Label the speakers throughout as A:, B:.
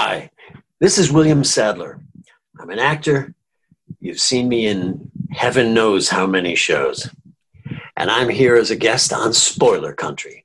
A: Hi, this is William Sadler. I'm an actor. You've seen me in heaven knows how many shows. And I'm here as a guest on Spoiler Country.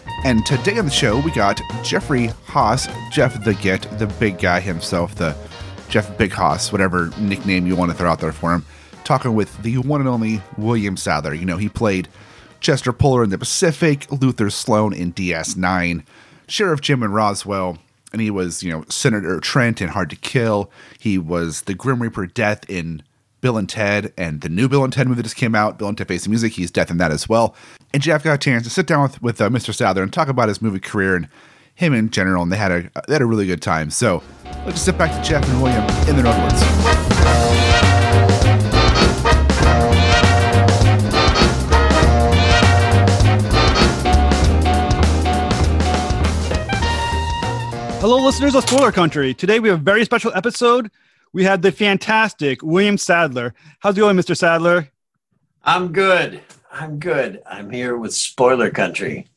B: And today on the show, we got Jeffery Haas, Jeff the Get, the big guy himself, the Jeff Big Haas, whatever nickname you want to throw out there for him, talking with the one and only William Sadler. You know, he played Chesty Puller in the Pacific, Luther Sloan in DS9, Sheriff Jim in Roswell, and he was, you know, Senator Trent in Hard to Kill. He was the Grim Reaper Death in Bill and Ted, and the new Bill and Ted movie that just came out, Bill and Ted Face the Music. He's Death in that as well. And Jeff got a chance to sit down with, with uh, Mr. Sadler and talk about his movie career and him in general, and they had a they had a really good time. So let's just sit back to Jeff and William in their own words.
C: Hello, listeners of Spoiler Country. Today we have a very special episode. We have the fantastic William Sadler. How's it going, Mr. Sadler?
A: I'm good. I'm good. I'm here with Spoiler Country.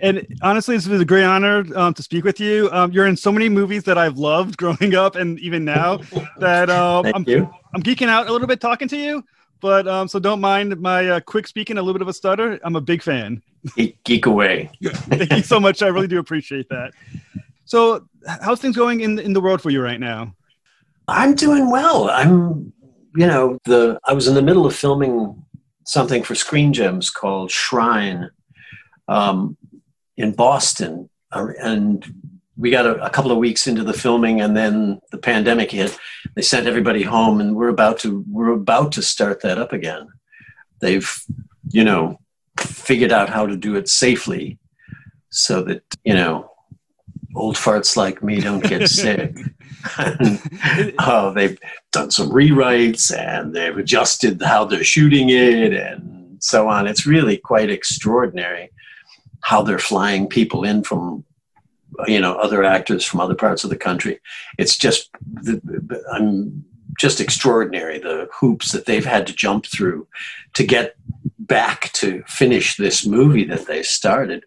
C: And honestly, this is a great honor um, to speak with you. Um, you're in so many movies that I've loved growing up and even now that um, I'm. I'm geeking out a little bit talking to you. But um, so don't mind my uh, quick speaking, a little bit of a stutter. I'm a big fan.
A: Geek, geek away.
C: Thank you so much. I really do appreciate that. So, how's things going in in the world for you right now?
A: I'm doing well. I'm, you know, the I was in the middle of filming something for Screen Gems called Shrine um, in Boston, uh, and we got a, a couple of weeks into the filming, and then the pandemic hit. They sent everybody home, and we're about to we're about to start that up again. They've, you know, figured out how to do it safely, so that you know old farts like me don't get sick. And, uh, they've done some rewrites and they've adjusted how they're shooting it and so on. It's really quite extraordinary how they're flying people in from you know other actors from other parts of the country. It's just I'm just extraordinary the hoops that they've had to jump through to get back to finish this movie that they started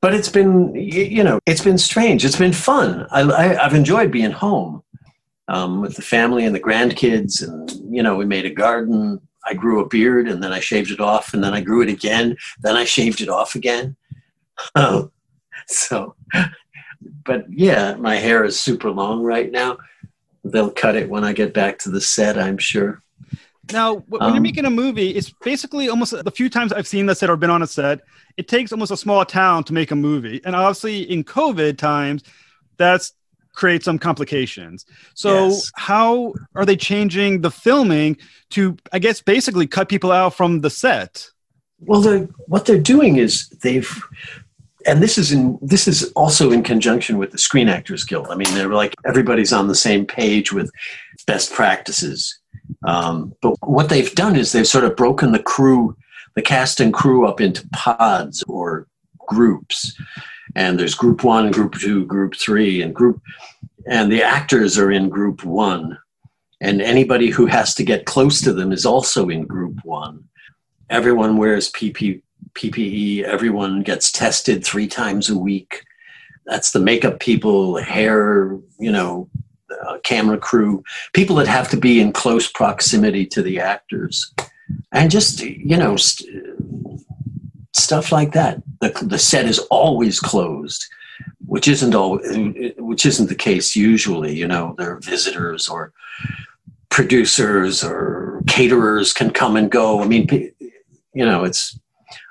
A: but it's been you know it's been strange. It's been fun. I, i've enjoyed being home um, with the family and the grandkids. And you know we made a garden. I grew a beard and then i shaved it off and then i grew it again. Then i shaved it off again. Um, so but yeah my hair is super long right now. They'll cut it when i get back to the set i'm sure
C: Now, wh- when you're
A: Um,
C: making a movie, it's basically almost the few times I've seen the set or been on a set, it takes almost a small town to make a movie. And obviously, in COVID times, that's creates some complications. So,
A: Yes.
C: how are they changing the filming to, I guess, basically cut people out from the set?
A: Well, they're, what they're doing is they've, and this is in this is also in conjunction with the Screen Actors Guild. I mean, they're like everybody's on the same page with best practices. Um, but what they've done is they've sort of broken the crew, the cast and crew up into pods or groups, and there's group one, group two, group three, and group, and the actors are in group one, and anybody who has to get close to them is also in group one. Everyone wears PP, PPE, everyone gets tested three times a week. That's the makeup people, hair, you know, uh, camera crew, people that have to be in close proximity to the actors, and just you know st- stuff like that. The, the set is always closed, which isn't all, which isn't the case usually. You know, there are visitors or producers or caterers can come and go. I mean, you know, it's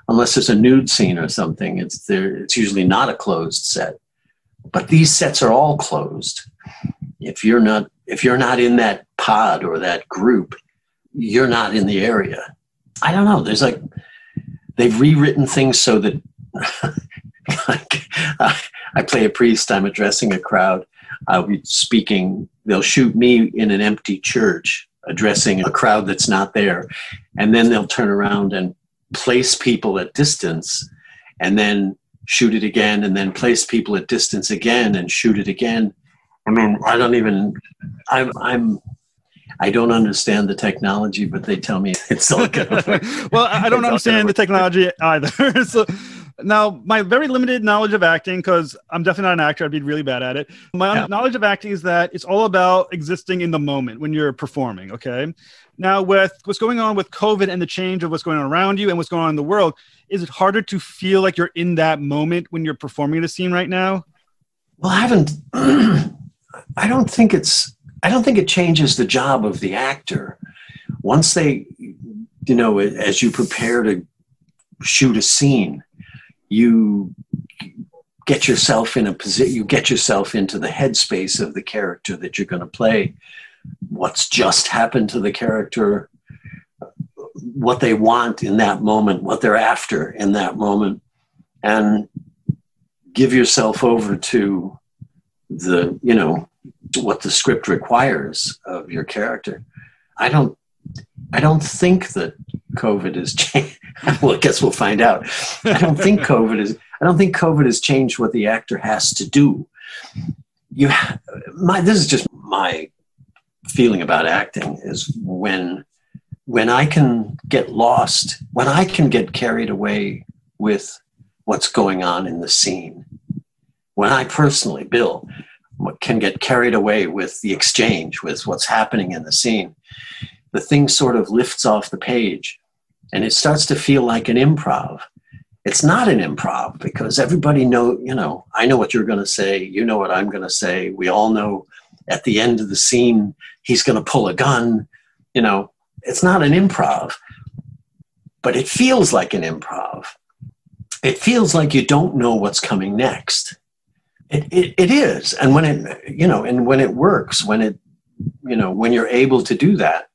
A: unless there's a nude scene or something, it's there. It's usually not a closed set. But these sets are all closed. If you're not if you're not in that pod or that group, you're not in the area. I don't know. There's like they've rewritten things so that like, I I play a priest. I'm addressing a crowd. I'll be speaking. They'll shoot me in an empty church, addressing a crowd that's not there, and then they'll turn around and place people at distance, and then shoot it again, and then place people at distance again and shoot it again. I mean, I don't even. I'm. I'm I don't understand the technology, but they tell me it's all good.
C: well, I don't understand the technology either. so now, my very limited knowledge of acting, because I'm definitely not an actor, I'd be really bad at it. My yeah. knowledge of acting is that it's all about existing in the moment when you're performing. Okay. Now, with what's going on with COVID and the change of what's going on around you and what's going on in the world, is it harder to feel like you're in that moment when you're performing the scene right now?
A: Well, I haven't. I don't think it's. I don't think it changes the job of the actor. Once they, you know, as you prepare to shoot a scene, you get yourself in a position you get yourself into the headspace of the character that you're going to play what's just happened to the character what they want in that moment what they're after in that moment and give yourself over to the you know what the script requires of your character i don't i don't think that covid is changed well, I guess we'll find out. I don't think COVID is. I don't think COVID has changed what the actor has to do. You, my. This is just my feeling about acting is when when I can get lost, when I can get carried away with what's going on in the scene. When I personally, Bill, can get carried away with the exchange, with what's happening in the scene, the thing sort of lifts off the page and it starts to feel like an improv. It's not an improv because everybody know you know i know what you're going to say you know what i'm going to say. We all know at the end of the scene he's going to pull a gun you know. It's not an improv but it feels like an improv. It feels like you don't know what's coming next it, it, it is. And when it you know and when it works when it you know when you're able to do that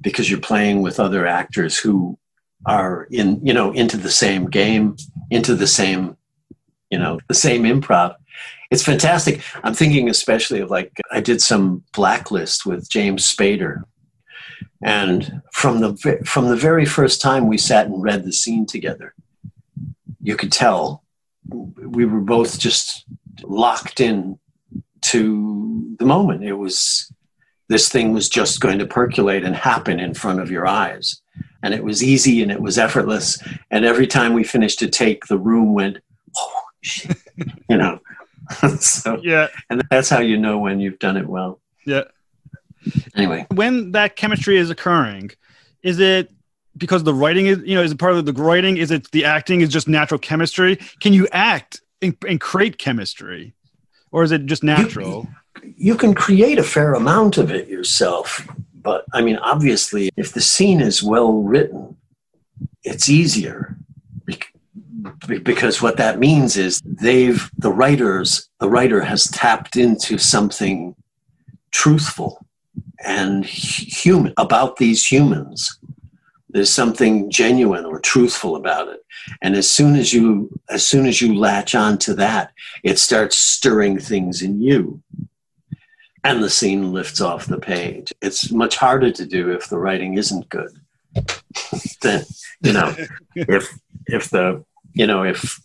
A: because you're playing with other actors who are in you know into the same game into the same you know the same improv it's fantastic. I'm thinking especially of like i did some blacklist with james spader. And from the from the very first time we sat and read the scene together you could tell we were both just locked in to the moment it was this thing was just going to percolate and happen in front of your eyes. And it was easy and it was effortless. And every time we finished a take, the room went, oh, shit. you know. so,
C: yeah.
A: And that's how you know when you've done it well.
C: Yeah.
A: Anyway.
C: When that chemistry is occurring, is it because the writing is, you know, is it part of the writing? Is it the acting is just natural chemistry? Can you act and, and create chemistry? Or is it just natural?
A: You, you can create a fair amount of it yourself. But I mean, obviously, if the scene is well written, it's easier because what that means is they've the writers the writer has tapped into something truthful and human about these humans there's something genuine or truthful about it and as soon as you as soon as you latch on to that it starts stirring things in you and the scene lifts off the page. It's much harder to do if the writing isn't good. then you know, if if the you know if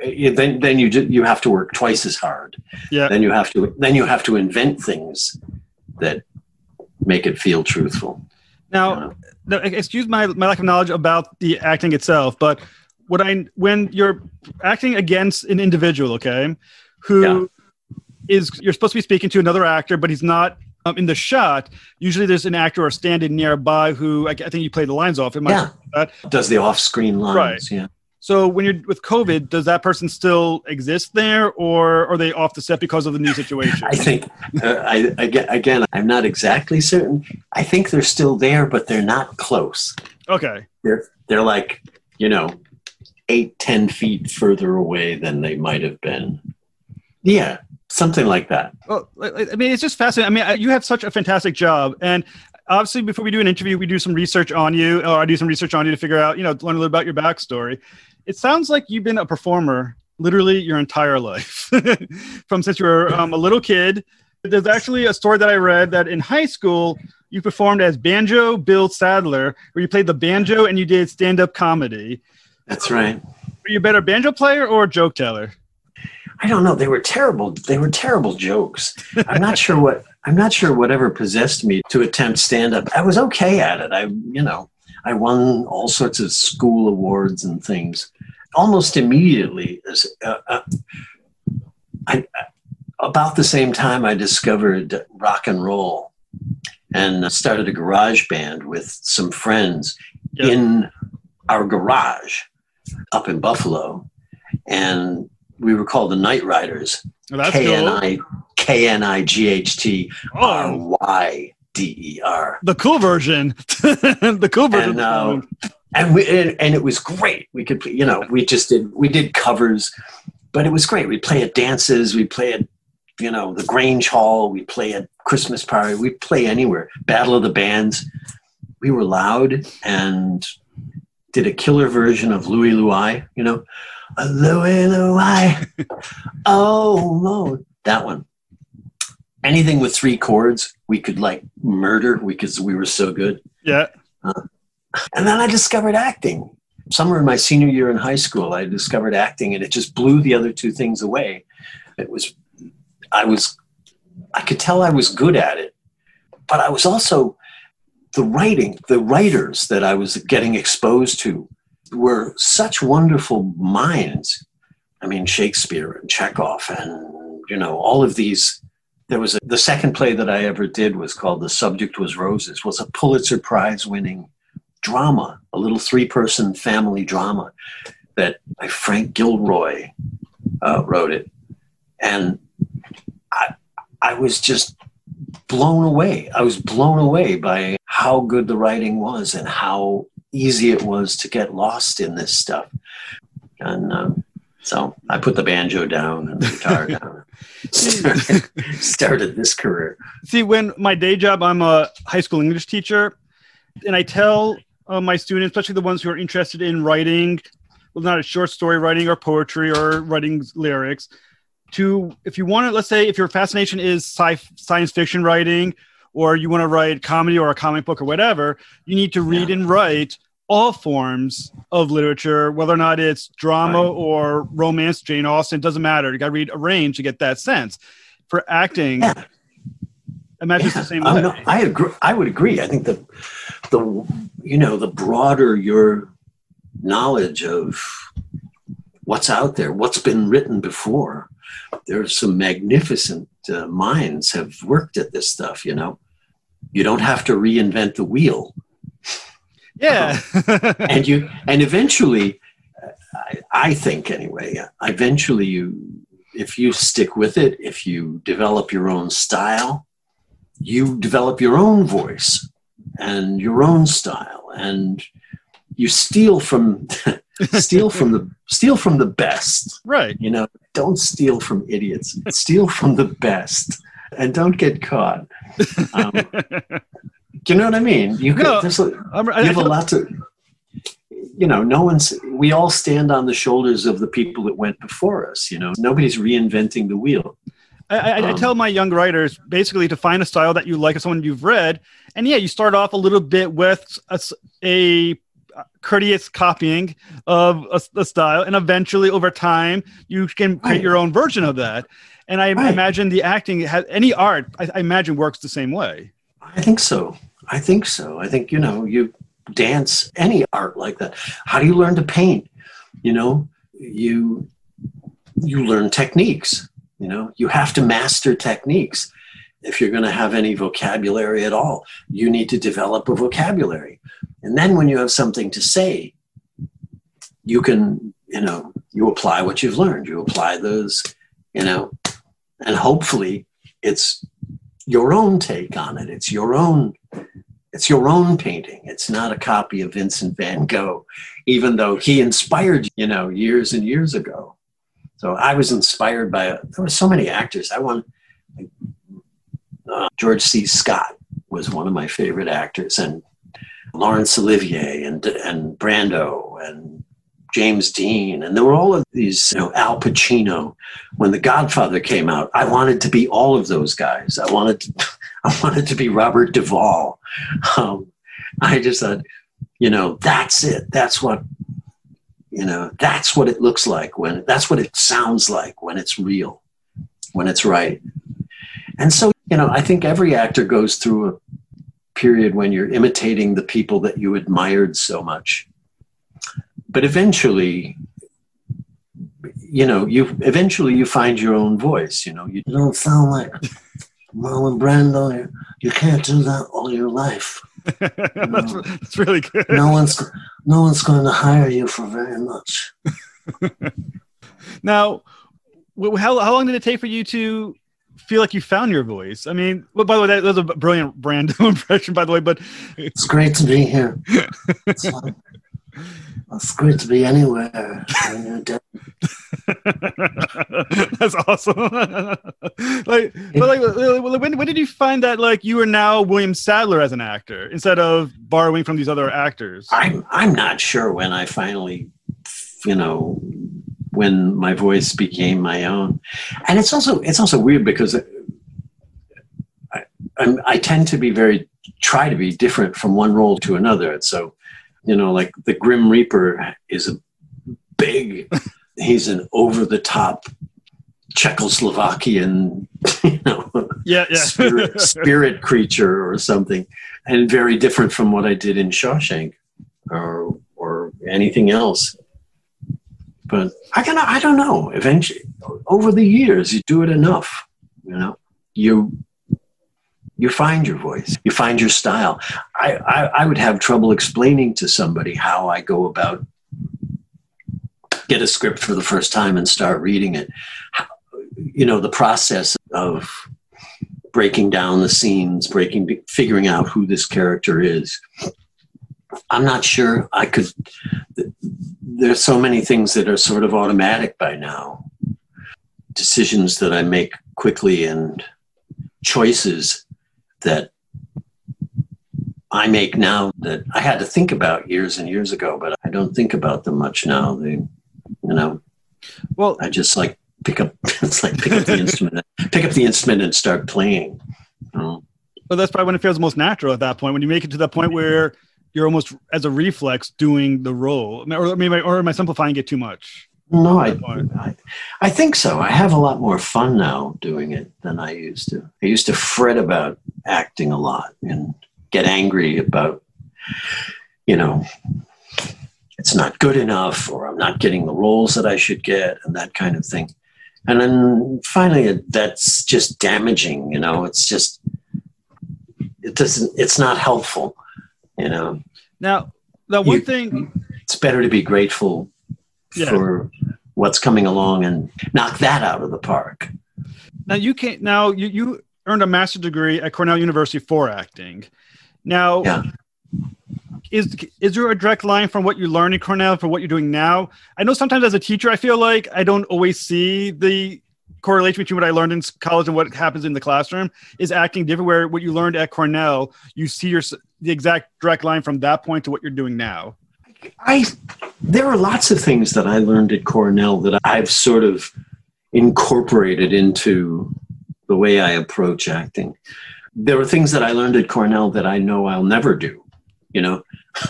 A: eh, then then you you have to work twice as hard.
C: Yeah.
A: Then you have to then you have to invent things that make it feel truthful.
C: Now, you know? excuse my my lack of knowledge about the acting itself, but what I when you're acting against an individual, okay, who yeah is you're supposed to be speaking to another actor, but he's not um, in the shot. Usually, there's an actor or standing nearby who I, I think you play the lines off. It might
A: Yeah.
C: that.
A: Does the off-screen lines?
C: Right.
A: Yeah.
C: So when you're with COVID, does that person still exist there, or are they off the set because of the new situation?
A: I think uh, I again, again I'm not exactly certain. I think they're still there, but they're not close.
C: okay.
A: They're they're like you know eight ten feet further away than they might have been. Yeah, something like that.
C: Well, I I mean, it's just fascinating. I mean, you have such a fantastic job, and obviously, before we do an interview, we do some research on you, or I do some research on you to figure out, you know, learn a little about your backstory. It sounds like you've been a performer literally your entire life, from since you were um, a little kid. There's actually a story that I read that in high school you performed as Banjo Bill Sadler, where you played the banjo and you did stand-up comedy.
A: That's right.
C: Were you a better banjo player or joke teller?
A: I don't know. They were terrible. They were terrible jokes. I'm not sure what. I'm not sure whatever possessed me to attempt stand up. I was okay at it. I, you know, I won all sorts of school awards and things. Almost immediately, as uh, uh, I, about the same time, I discovered rock and roll, and started a garage band with some friends
C: Yeah.
A: in our garage up in Buffalo, and we were called the Night Riders. K N. I K N I G H T R Y D E R.
C: the cool version. the cool version.
A: And, uh, And we and, and it was great. We could, you know, we just did we did covers, but it was great. We play at dances. We play at, you know, the Grange Hall. We play at Christmas party. We play anywhere. Battle of the Bands. We were loud and did a killer version of Louie Louie. You know, a Louie Louie. oh, Lord. that one. Anything with three chords, we could like murder because we were so good.
C: yeah.
A: Uh, and then I discovered acting. Somewhere in my senior year in high school, I discovered acting and it just blew the other two things away. It was, I was, I could tell I was good at it, but I was also, the writing, the writers that I was getting exposed to were such wonderful minds. I mean, Shakespeare and Chekhov and, you know, all of these. There was a, the second play that I ever did was called The Subject Was Roses, was a Pulitzer Prize winning drama, a little three person family drama that by Frank Gilroy uh, wrote it. And I, I was just blown away. I was blown away by how good the writing was and how easy it was to get lost in this stuff. And um, so I put the banjo down and the guitar down. started, this career.
C: See, when my day job, I'm a high school English teacher, and I tell uh, my students, especially the ones who are interested in writing, well, not a short story writing or poetry or writing lyrics, to if you want to, let's say, if your fascination is sci- science fiction writing, or you want to write comedy or a comic book or whatever, you need to read
A: Yeah.
C: and write all forms of literature, whether or not it's drama
A: Right.
C: or romance, Jane Austen, doesn't matter. You got to read a range to get that sense. For acting,
A: Yeah.
C: imagine it's
A: Yeah.
C: the same
A: Oh,
C: way.
A: no, I agree. I would agree. I think the the you know the broader your knowledge of what's out there, what's been written before. There's some magnificent uh, minds have worked at this stuff. You know, you don't have to reinvent the wheel,
C: Yeah.
A: and you and eventually, I, I think anyway, eventually you if you stick with it, if you develop your own style, you develop your own voice and your own style and you steal from steal from the steal from the best
C: right.
A: you know don't steal from idiots steal from the best and don't get caught um, do you know what i mean you,
C: No,
A: a,
C: I,
A: you have a lot to you know no one's we all stand on the shoulders of the people that went before us you know nobody's reinventing the wheel
C: I, I, I
A: um,
C: tell my young writers basically to find a style that you like, of someone you've read, and yeah, you start off a little bit with a courteous copying of a, a style, and eventually, over time, you can create
A: Right.
C: your own version of that. And I
A: Right.
C: imagine the acting has any art. I imagine works the same way.
A: I think so. I think so. I think, you know, you dance any art like that. How do you learn to paint? You know, you you learn techniques. You know, you have to master techniques. If you're going to have any vocabulary at all, you need to develop a vocabulary. And then when you have something to say, you can, you know, you apply what you've learned. You apply those, you know, and hopefully it's your own take on it. It's your own it's your own painting. It's not a copy of Vincent van Gogh, even though he inspired you know years and years ago. So I was inspired by there were so many actors. I want uh, George C. Scott was one of my favorite actors, and Laurence Olivier and and Brando and James Dean, and there were all of these, you know, Al Pacino. When The Godfather came out, I wanted to be all of those guys. I wanted, to, I wanted to be Robert Duvall. Um, I just thought, you know, that's it. That's what, you know, that's what it looks like when, that's what it sounds like when it's real, when it's right. And so, you know, I think every actor goes through a period when you're imitating the people that you admired so much but eventually you know you eventually you find your own voice you know you don't sound like marlon brando. You, you can't do that all your life.
C: That's, that's really good.
A: No one's no one's going to hire you for very much.
C: Now how, how long did it take for you to feel like you found your voice? I mean well, by the way that, was a brilliant brando impression by the way but
A: it's great to be here it's great to be anywhere when you're dead.
C: That's awesome. like, but like, when, when did you find that like you are now William Sadler as an actor instead of borrowing from these other actors?
A: I'm I'm not sure when I finally, you know, when my voice became my own, and it's also it's also weird because I, I'm, I tend to be very try to be different from one role to another, and so you know, like the Grim Reaper is a big, he's an over the top Czechoslovakian, you know,
C: yeah, yeah.
A: spirit, spirit creature or something, and very different from what I did in Shawshank or or anything else. But I can I don't know. Eventually, over the years, you do it enough, you know, you you find your voice, you find your style. I, I, I would have trouble explaining to somebody how I go about get a script for the first time and start reading it. You know, the process of breaking down the scenes, breaking, figuring out who this character is. I'm not sure I could. There's so many things that are sort of automatic by now. Decisions that I make quickly and choices that I make now that I had to think about years and years ago, but I don't think about them much now. They, you know,
C: well,
A: I just like pick up. It's like pick up the instrument, pick up the instrument, and start playing. You know?
C: Well, that's probably when it feels most natural at that point. When you make it to that point where you're almost as a reflex doing the role, or maybe, or am I simplifying it too much?
A: No, I, I, I think so. I have a lot more fun now doing it than I used to. I used to fret about acting a lot and get angry about, you know, it's not good enough or I'm not getting the roles that I should get and that kind of thing. And then finally, that's just damaging, you know, it's just, it doesn't, it's not helpful, you know.
C: Now, the one you, thing,
A: it's better to be grateful yeah. for what's coming along and knock that out of the park.
C: Now you can now you, you earned a master's degree at Cornell University for acting. Now yeah. is is there a direct line from what you learned in Cornell for what you're doing now? I know sometimes as a teacher I feel like I don't always see the correlation between what I learned in college and what happens in the classroom. Is acting different where what you learned at Cornell, you see your the exact direct line from that point to what you're doing now?
A: I there are lots of things that I learned at Cornell that I've sort of incorporated into the way I approach acting. There are things that I learned at Cornell that I know I'll never do. You know,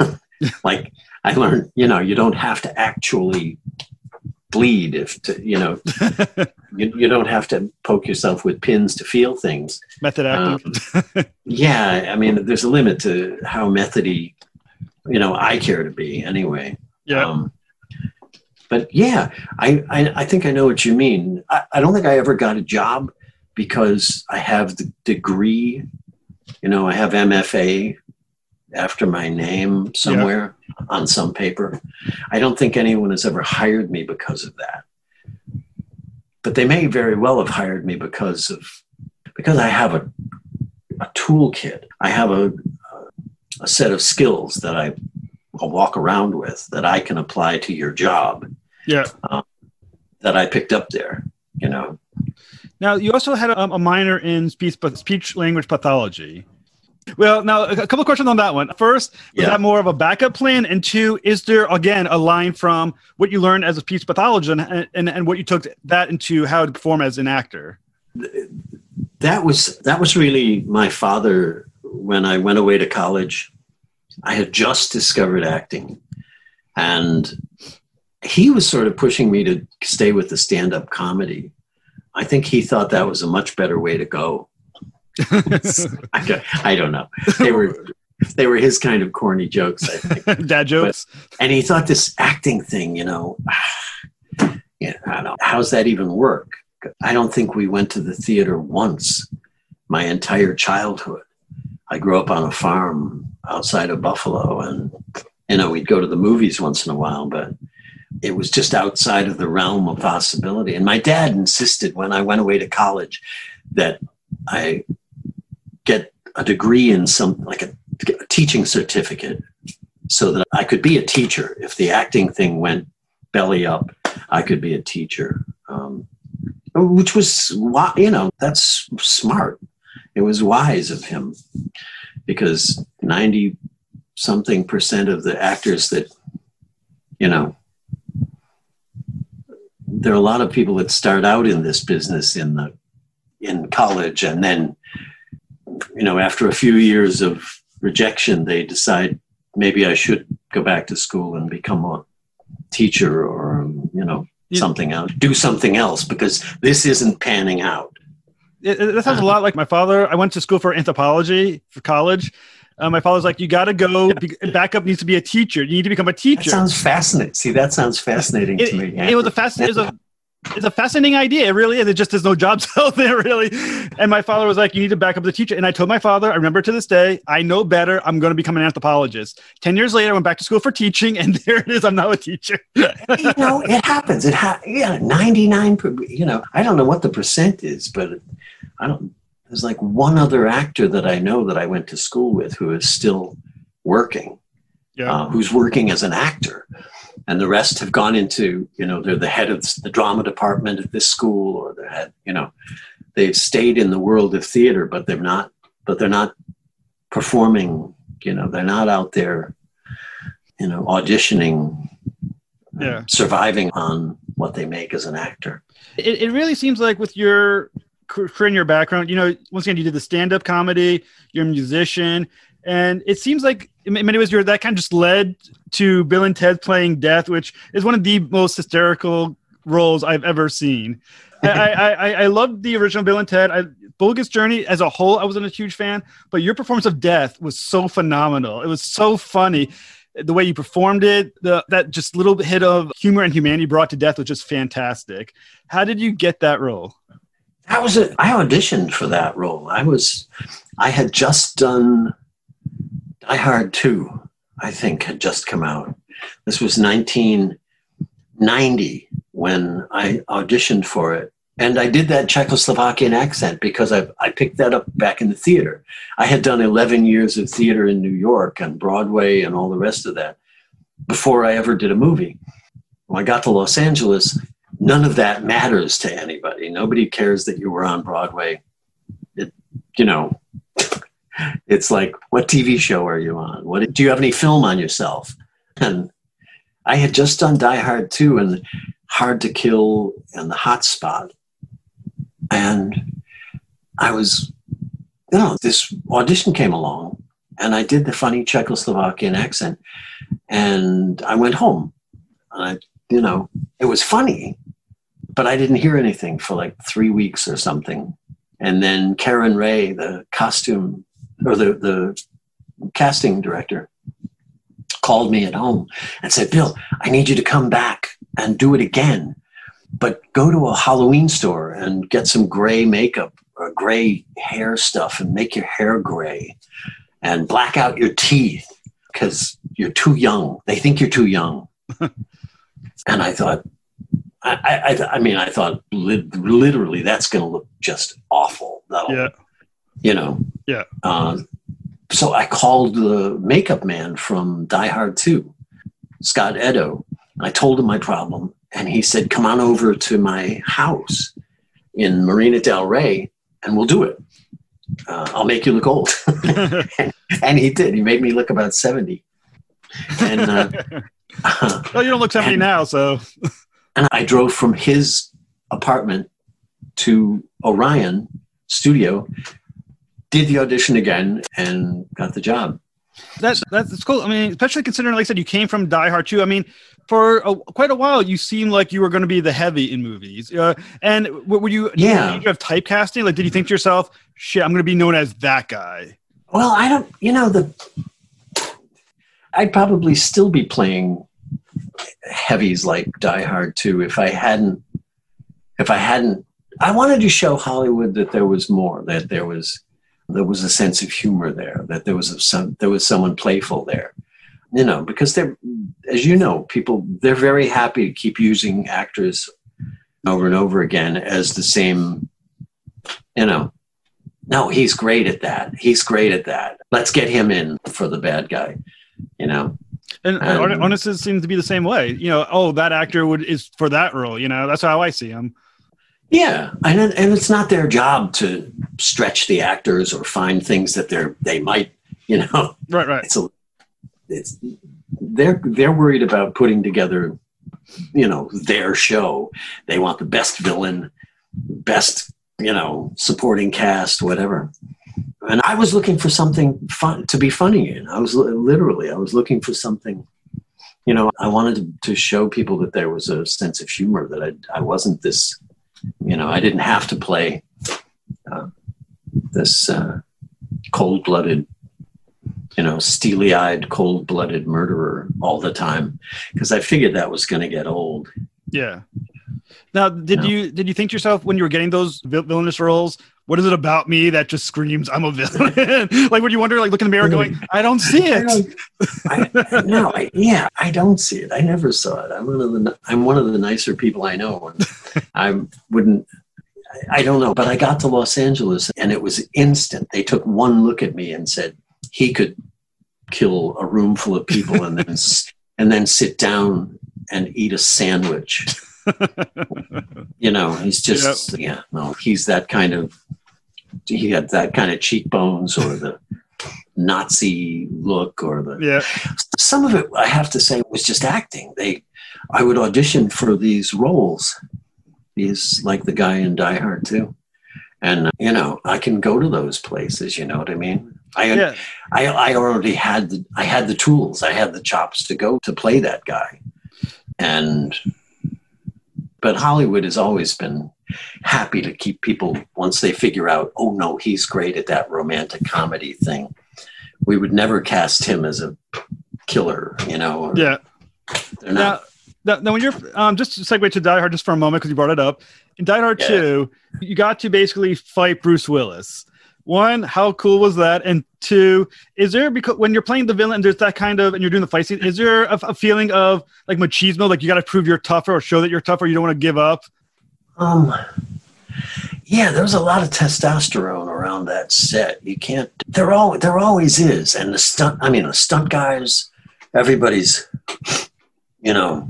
A: like I learned, you know, you don't have to actually bleed if to, you know you, you don't have to poke yourself with pins to feel things
C: method acting
A: um, yeah i mean there's a limit to how methody you know I care to be anyway.
C: Yeah. Um,
A: but yeah, I, I, I think I know what you mean. I, I don't think I ever got a job because I have the degree. You know, I have MFA after my name somewhere yeah. on some paper. I don't think anyone has ever hired me because of that. But they may very well have hired me because of because I have a a toolkit. I have a a set of skills that I walk around with that I can apply to your job.
C: Yeah.
A: Um, that I picked up there, you know.
C: Now, you also had a, a minor in speech, speech language pathology. Well, now a couple questions on that one. First, is yeah. that more of a backup plan? And two, is there again a line from what you learned as a speech pathologist and, and, and what you took that into how to perform as an actor?
A: That was that was really my father when I went away to college. I had just discovered acting, and he was sort of pushing me to stay with the stand-up comedy. I think he thought that was a much better way to go I, don't, I don't know. They were they were his kind of corny jokes, I think.
C: Dad jokes.
A: But, and he thought this acting thing, you know, yeah, I don't know, how's that even work? I don't think we went to the theater once my entire childhood. I grew up on a farm outside of Buffalo, and you know we'd go to the movies once in a while, but it was just outside of the realm of possibility. And my dad insisted when I went away to college that I get a degree in some like a, a teaching certificate so that I could be a teacher. If the acting thing went belly up, I could be a teacher. Um, which was, you know, that's smart. It was wise of him because 90 something percent of the actors that, you know, there are a lot of people that start out in this business in the in college and then you know, after a few years of rejection, they decide maybe I should go back to school and become a teacher or, you know, something else, do something else because this isn't panning out.
C: It, it sounds a lot like my father. I went to school for anthropology for college. Uh, my father's like, you got to go. Backup needs to be a teacher. You need to become a teacher. That
A: sounds fascinating. See, that sounds fascinating
C: it,
A: to me.
C: It, it was a fascinating it's a fascinating idea. It really is. It just there's no jobs out there really. And my father was like, "You need to back up the teacher." And I told my father, I remember to this day, I know better. I'm going to become an anthropologist. Ten years later, I went back to school for teaching, and there it is. I'm now a teacher.
A: you know, it happens. It ha- yeah, ninety nine. You know, I don't know what the percent is, but I don't. There's like one other actor that I know that I went to school with who is still working. Yeah. Uh, who's working as an actor and the rest have gone into you know they're the head of the drama department at this school or they're head you know they've stayed in the world of theater but they're not but they're not performing you know they're not out there you know auditioning yeah surviving on what they make as an actor
C: it, it really seems like with your and your background you know once again you did the stand-up comedy you're a musician and it seems like in many ways you're that kind of just led to Bill and Ted playing Death, which is one of the most hysterical roles I've ever seen. I, I, I, I love the original Bill and Ted. I, Bogus Journey as a whole, I wasn't a huge fan, but your performance of Death was so phenomenal. It was so funny. The way you performed it, the, that just little hit of humor and humanity brought to Death was just fantastic. How did you get that role?
A: That was it. I auditioned for that role. I was, I had just done Die Hard 2, I think, had just come out. This was 1990 when I auditioned for it. And I did that Czechoslovakian accent because I, I picked that up back in the theater. I had done 11 years of theater in New York and Broadway and all the rest of that before I ever did a movie. When I got to Los Angeles, none of that matters to anybody. Nobody cares that you were on Broadway. It, you know, it's like, what TV show are you on? What do you have any film on yourself? And I had just done Die Hard 2 and Hard to Kill and The Hot Spot. And I was, you know, this audition came along and I did the funny Czechoslovakian accent and I went home. And I, you know, it was funny, but I didn't hear anything for like three weeks or something. And then Karen Rea, the costume or the, the casting director called me at home and said, Bill, I need you to come back and do it again. But go to a Halloween store and get some gray makeup or gray hair stuff and make your hair gray and black out your teeth because you're too young. They think you're too young. and I thought, I, I, I mean, I thought li- literally that's going to look just awful. That'll,
C: Yeah.
A: you know.
C: Yeah.
A: Uh, so I called the makeup man from Die Hard 2, Scott Eddo. I told him my problem, and he said, "Come on over to my house in Marina Del Rey, and we'll do it. Uh, I'll make you look old." and he did. He made me look about seventy. And uh,
C: well, you don't look 70
A: And-
C: now, so
A: and I drove from his apartment to Orion Studio, did the audition again, and got the job.
C: that that's cool. I mean, especially considering, like I said, you came from Die Hard 2. I mean, for a, quite a while, you seemed like you were going to be the heavy in movies. Uh, and were you?
A: Yeah.
C: Did you have typecasting? Like, did you think to yourself, "Shit, I'm going to be known as that guy"?
A: Well, I don't. You know the. I'd probably still be playing heavies like Die Hard 2 if I hadn't. If I hadn't, I wanted to show Hollywood that there was more. That there was, there was a sense of humor there. That there was a, some, there was someone playful there. You know, because they're, as you know, people they're very happy to keep using actors over and over again as the same. You know, no, he's great at that. He's great at that. Let's get him in for the bad guy. You know,
C: And
A: Um,
C: honestly, it seems to be the same way. You know, oh, that actor would is for that role. You know, that's how I see him.
A: yeah, and and it's not their job to stretch the actors or find things that they're they might. You know,
C: Right, right.
A: it's a it's they're they're worried about putting together, you know, their show. They want the best villain, best you know supporting cast, whatever. And I was looking for something fun to be funny in. I was literally I was looking for something. You know, I wanted to, to show people that there was a sense of humor that I I wasn't this. You know, I didn't have to play uh, this uh, cold-blooded you know, steely eyed, cold blooded murderer all the time because I figured that was going to get old.
C: Yeah. Now, did
A: No.
C: you did you think to yourself when you were getting those villainous roles? What is it about me that just screams I'm a villain? like, would you wonder, like, look in the mirror, going, I don't see
A: I
C: it.
A: don't, I, no, I, yeah, I don't see it. I never saw it. I'm one of the I'm one of the nicer people I know, and I wouldn't. I- I don't know, but I got to Los Angeles and it was instant. They took one look at me and said he could kill a room full of people and then and then sit down and eat a sandwich. you know, he's just yeah, no, he's that kind of he had that kind of cheekbones or the Nazi look or the
C: Yeah.
A: some of it I have to say was just acting. They I would audition for these roles. He's like the guy in Die Hard too. And you know, I can go to those places, you know what I mean? I
C: Yeah.
A: I, I already had the I had the tools, I had the chops to go to play that guy. And but Hollywood has always been happy to keep people once they figure out, oh no, he's great at that romantic comedy thing. We would never cast him as a killer, you know.
C: Yeah.
A: They're
C: Now,
A: not
C: now, now when you're um, just to segue to Die Hard just for a moment because you brought it up. In Die Hard
A: Yeah.
C: 2, you got to basically fight Bruce Willis. One, how cool was that? And two, is there because when you're playing the villain, there's that kind of and you're doing the fight scene, is there a, a feeling of like machismo, like you got to prove you're tougher or show that you're tougher, you don't want to give up?
A: Um, yeah, there was a lot of testosterone around that set. You can't. There all there always is, and the stunt. I mean, the stunt guys, everybody's, you know.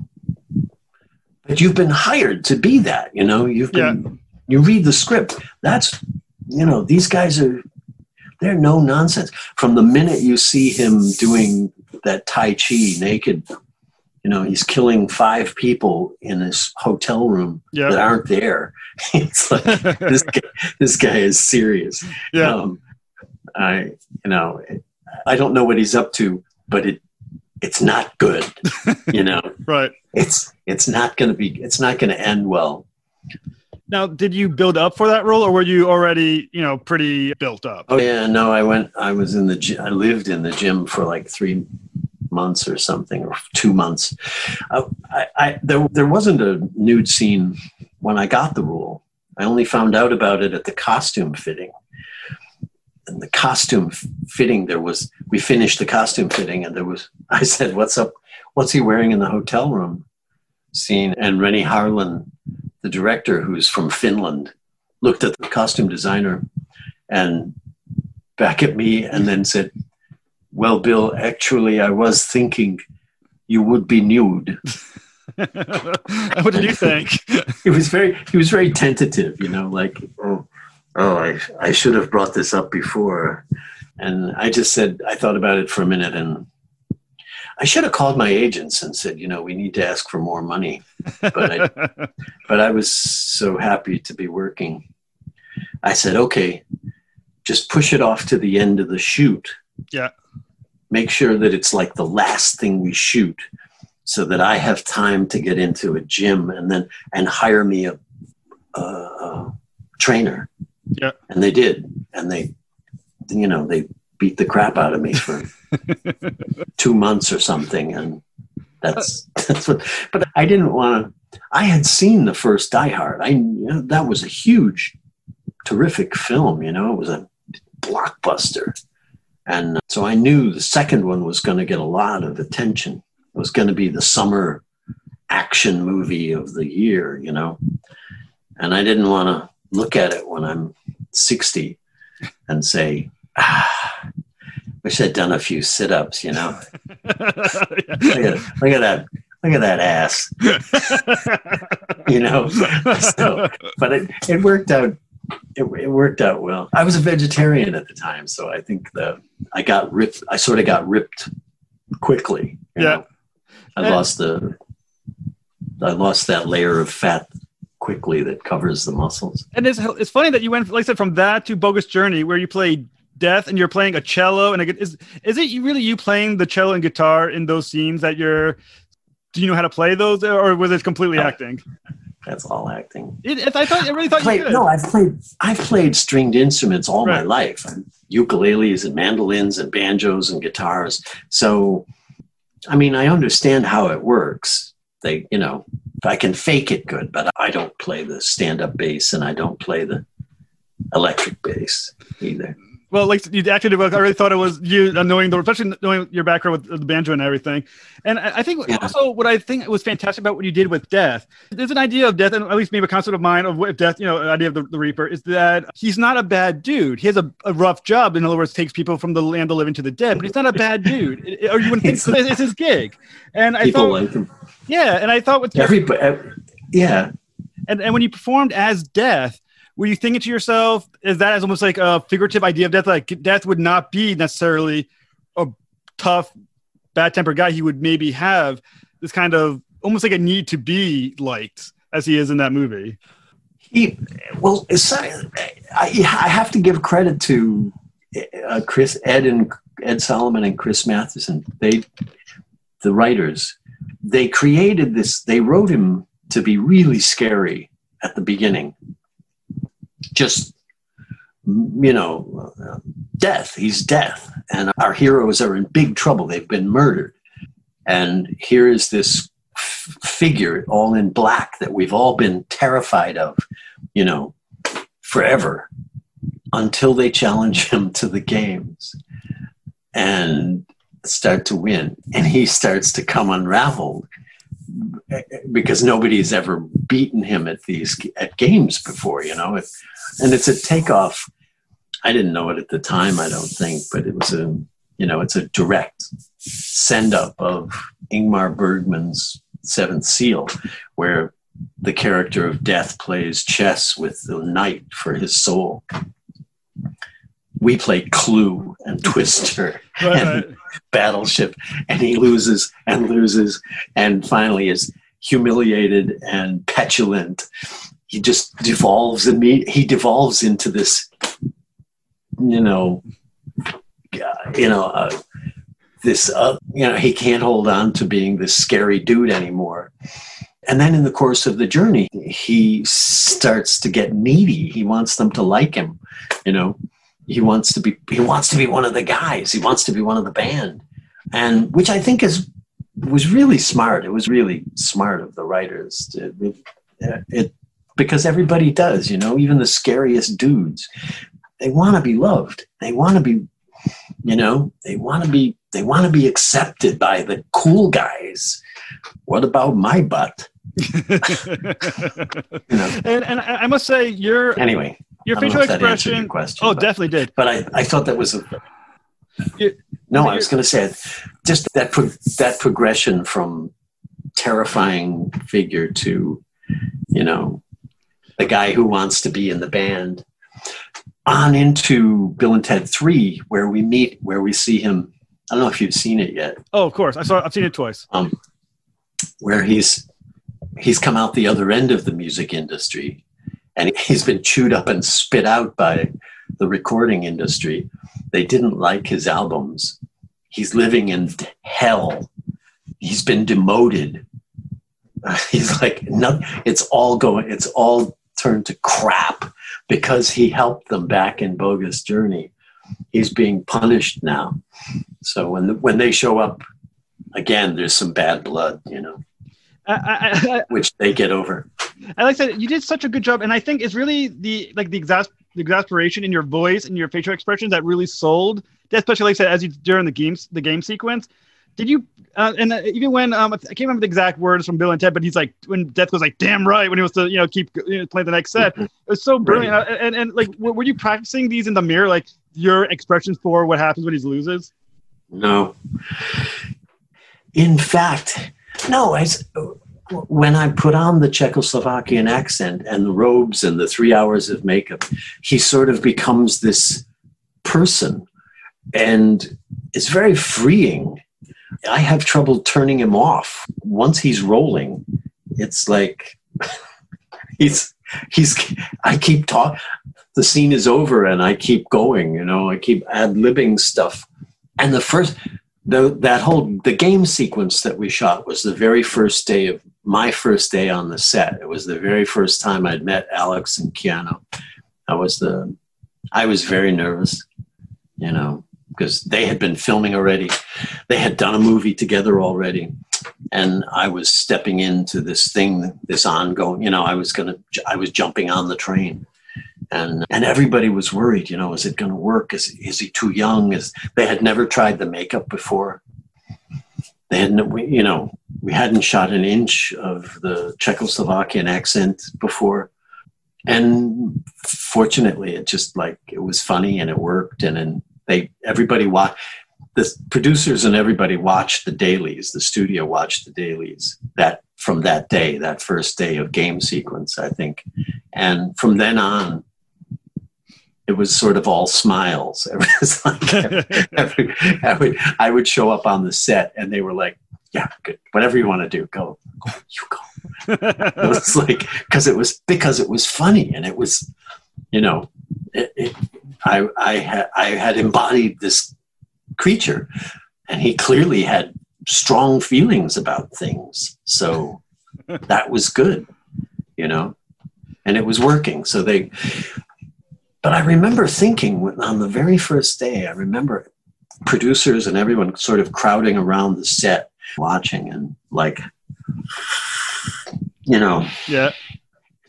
A: But you've been hired to be that. You know, you've been. You read the script. That's, you know, these guys are. They're no nonsense. From the minute you see him doing that tai chi naked, you know, he's killing five people in this hotel room that aren't there. It's like this guy, this guy is serious.
C: Yeah.
A: Um, I, you know, I don't know what he's up to, but it, it's not good. you know,
C: Right.
A: it's it's not going to be. It's not going to end well.
C: Now, did you build up for that role or were you already, you know, pretty built up?
A: Oh yeah, no, I went. I was in the. I lived in the gym for like three, months or something, or two months. Uh, I, I, there, there wasn't a nude scene when I got the role. I only found out about it at the costume fitting. And the costume fitting, there was, we finished the costume fitting, and there was, I said, What's up? What's he wearing in the hotel room scene? And Renny Harlin, the director, who's from Finland, looked at the costume designer and back at me and then said, Well, Bill, actually, I was thinking you would be nude.
C: what did you think?
A: he was very he was very tentative, you know, like oh, oh I I should have brought this up before. And I just said I thought about it for a minute and I should have called my agents and said, you know, we need to ask for more money. But I, but I was so happy to be working. I said, okay, just push it off to the end of the shoot.
C: Yeah.
A: Make sure that it's like the last thing we shoot so that I have time to get into a gym and then and hire me a, a, a trainer.
C: Yeah.
A: And they did. And they, you know, they beat the crap out of me for two months or something. And that's, uh. that's what, but I didn't want to, I had seen the first Die Hard. I, you know, that was a huge, terrific film, you know, it was a blockbuster. And uh, so I knew the second one was going to get a lot of attention. It was going to be the summer action movie of the year, you know. And I didn't want to look at it when I'm 60 and say, ah, wish I'd done a few sit ups, you know. look, at, look at that. Look at that ass. you know. So, but it, it worked out it, it, worked out well. I was a vegetarian at the time, so I think the I got ripped. I sort of got ripped quickly.
C: yeah, know?
A: I and, lost the I lost that layer of fat quickly that covers the muscles.
C: And it's it's funny that you went, like I said, from that to Bogus Journey, where you played death and you're playing a cello and a, is is it really you playing the cello and guitar in those scenes that you're do you know how to play those or was it completely no. acting
A: that's all acting.
C: It, I thought I really thought
A: played,
C: you could.
A: No, I've played I've played stringed instruments all right. my life. Ukuleles and mandolins and banjos and guitars. So I mean, I understand how it works. They, you know, I can fake it good, but I don't play the stand-up bass and I don't play the electric bass either
C: well, like you acted, I really thought it was you knowing the, especially knowing your background with the banjo and everything. And I think yeah. also what I think was fantastic about what you did with Death, there's an idea of Death, and at least maybe a concept of mine of what Death, you know, an idea of the, the, Reaper is that he's not a bad dude. He has a, a, rough job. In other words, takes people from the land of living to the dead, but he's not a bad dude. or you wouldn't think it's his gig. And I
A: people
C: thought,
A: like him.
C: Yeah, and I thought with
A: everybody, uh, yeah.
C: And, and when you performed as Death, were you thinking to yourself, is that as almost like a figurative idea of death? Like death would not be necessarily a tough, bad tempered guy. He would maybe have this kind of almost like a need to be liked as he is in that movie.
A: He, well, I, have to give credit to uh, Chris, Ed, and Ed Solomon and Chris Matheson. They, the writers, they created this. They wrote him to be really scary at the beginning just you know death. He's death. And our heroes are in big trouble. They've been murdered. And here is this figure all in black that we've all been terrified of you know forever until they challenge him to the games and start to win. And he starts to come unraveled eh, eh, because nobody's ever beaten him at these at games before you know and it's a takeoff. I didn't know it at the time, I don't think, but it was a you know it's a direct send up of Ingmar Bergman's Seventh Seal, where the character of Death plays chess with the knight for his soul. We play Clue and Twister right, and right. Battleship, and he loses and loses, and finally is humiliated and petulant he just devolves and he devolves into this you know you know uh, this uh, you know he can't hold on to being this scary dude anymore and then in the course of the journey he starts to get needy he wants them to like him you know he wants to be he wants to be one of the guys he wants to be one of the band and which I think is was really smart. It was really smart of the writers. To, it, it because everybody does, you know, even the scariest dudes. They want to be loved. They want to be, you know, they want to be they want to be accepted by the cool guys. What about my butt? you know.
C: And and I must say your
A: Anyway,
C: your
A: I don't know
C: facial
A: that your
C: expression.
A: question,
C: Oh,
A: but-
C: definitely did.
A: but I, I thought that was a
C: You-
A: no i was going to say just that pro- that progression from terrifying figure to you know the guy who wants to be in the band on into bill and ted 3 where we meet where we see him i don't know if you've seen it yet
C: Oh, of course. I saw. I've seen it twice.
A: um, where he's he's come out the other end of the music industry and he's been chewed up and spit out by the recording industry they didn't like his albums he's living in hell he's been demoted he's like no, it's all going it's all turned to crap because he helped them back in bogus journey he's being punished now so when when they show up again, there's some bad blood, you know,
C: I, I, I,
A: which they get over.
C: And like I said, you did such a good job, and I think it's really the like the exas- the exasperation in your voice and your facial expressions that really sold. Especially like I said, as you during the games the game sequence. Did you? Uh, and uh, even when um, I can't remember the exact words from Bill and Ted, but he's like when Death was like, "Damn right," when he was to you know keep you know, playing the next set. It was so brilliant. Uh, And and like, were, were you practicing these in the mirror, like your expressions for what happens when he loses?
A: No. In fact, no, I, s- when I put on the Czechoslovakian accent and the robes and the three hours of makeup, he sort of becomes this person. And it's very freeing. I have trouble turning him off. Once he's rolling, it's like he's he's I keep talking the scene is over and I keep going, you know, I keep ad libbing stuff. And the first the that whole the game sequence that we shot was the very first day of my first day on the set. It was the very first time I'd met Alex and Keanu. I was the I was very nervous, you know, because they had been filming already. They had done a movie together already. And I was stepping into this thing, this ongoing, you know, I was gonna I was jumping on the train. And and everybody was worried, you know, is it gonna work? Is is he too young? Is they had never tried the makeup before. They hadn't, we, you know, we hadn't shot an inch of the Czechoslovakian accent before, and fortunately, it just like it was funny and it worked, and then they everybody watched. The producers and everybody watched the dailies. The studio watched the dailies that from that day, that first day of game sequence, I think, and from then on, it was sort of all smiles. It was like every, I, would, I would show up on the set and they were like, yeah, good. Whatever you want to do, go. go you go. It was like, because it was, because it was funny and it was, you know, it, it, I, I, had, I had embodied this creature and he clearly had strong feelings about things. So that was good, you know, and it was working. So they, but I remember thinking on the very first day, I remember producers and everyone sort of crowding around the set watching and like, you know,
C: yeah.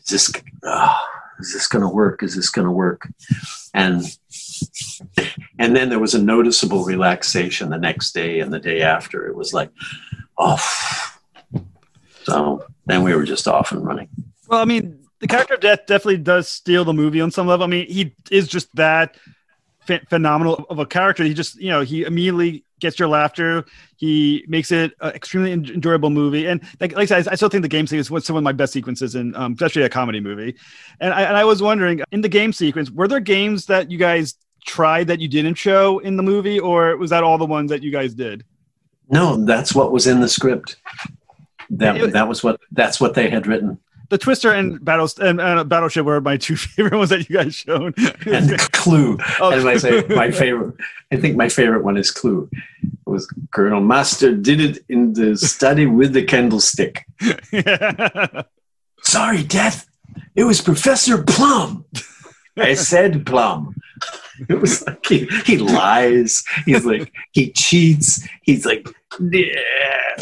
A: this, oh, is this going to work? Is this going to work? And, and then there was a noticeable relaxation the next day and the day after. It was like, oh, so then we were just off and running.
C: Well, I mean, the character of Death definitely does steal the movie on some level. I mean, he is just that ph- phenomenal of a character. He just, you know, he immediately gets your laughter. He makes it an extremely en- enjoyable movie. And like, like I said, I still think the game sequence was some of my best sequences in, um, especially a comedy movie. And I, and I was wondering, in the game sequence, were there games that you guys tried that you didn't show in the movie, or was that all the ones that you guys did?
A: No, that's what was in the script. That
C: It-
A: that was what that's what they had written.
C: The Twister and Battles and uh, Battleship were my two favorite ones that you guys showed.
A: And Clue.
C: Oh,
A: and my favorite, I think my favorite one is Clue. Was Colonel Mustard did it in the study with the candlestick. Sorry, Death. It was Professor Plum. I said Plum. it was like he, he lies. He's like he cheats. He's like yeah.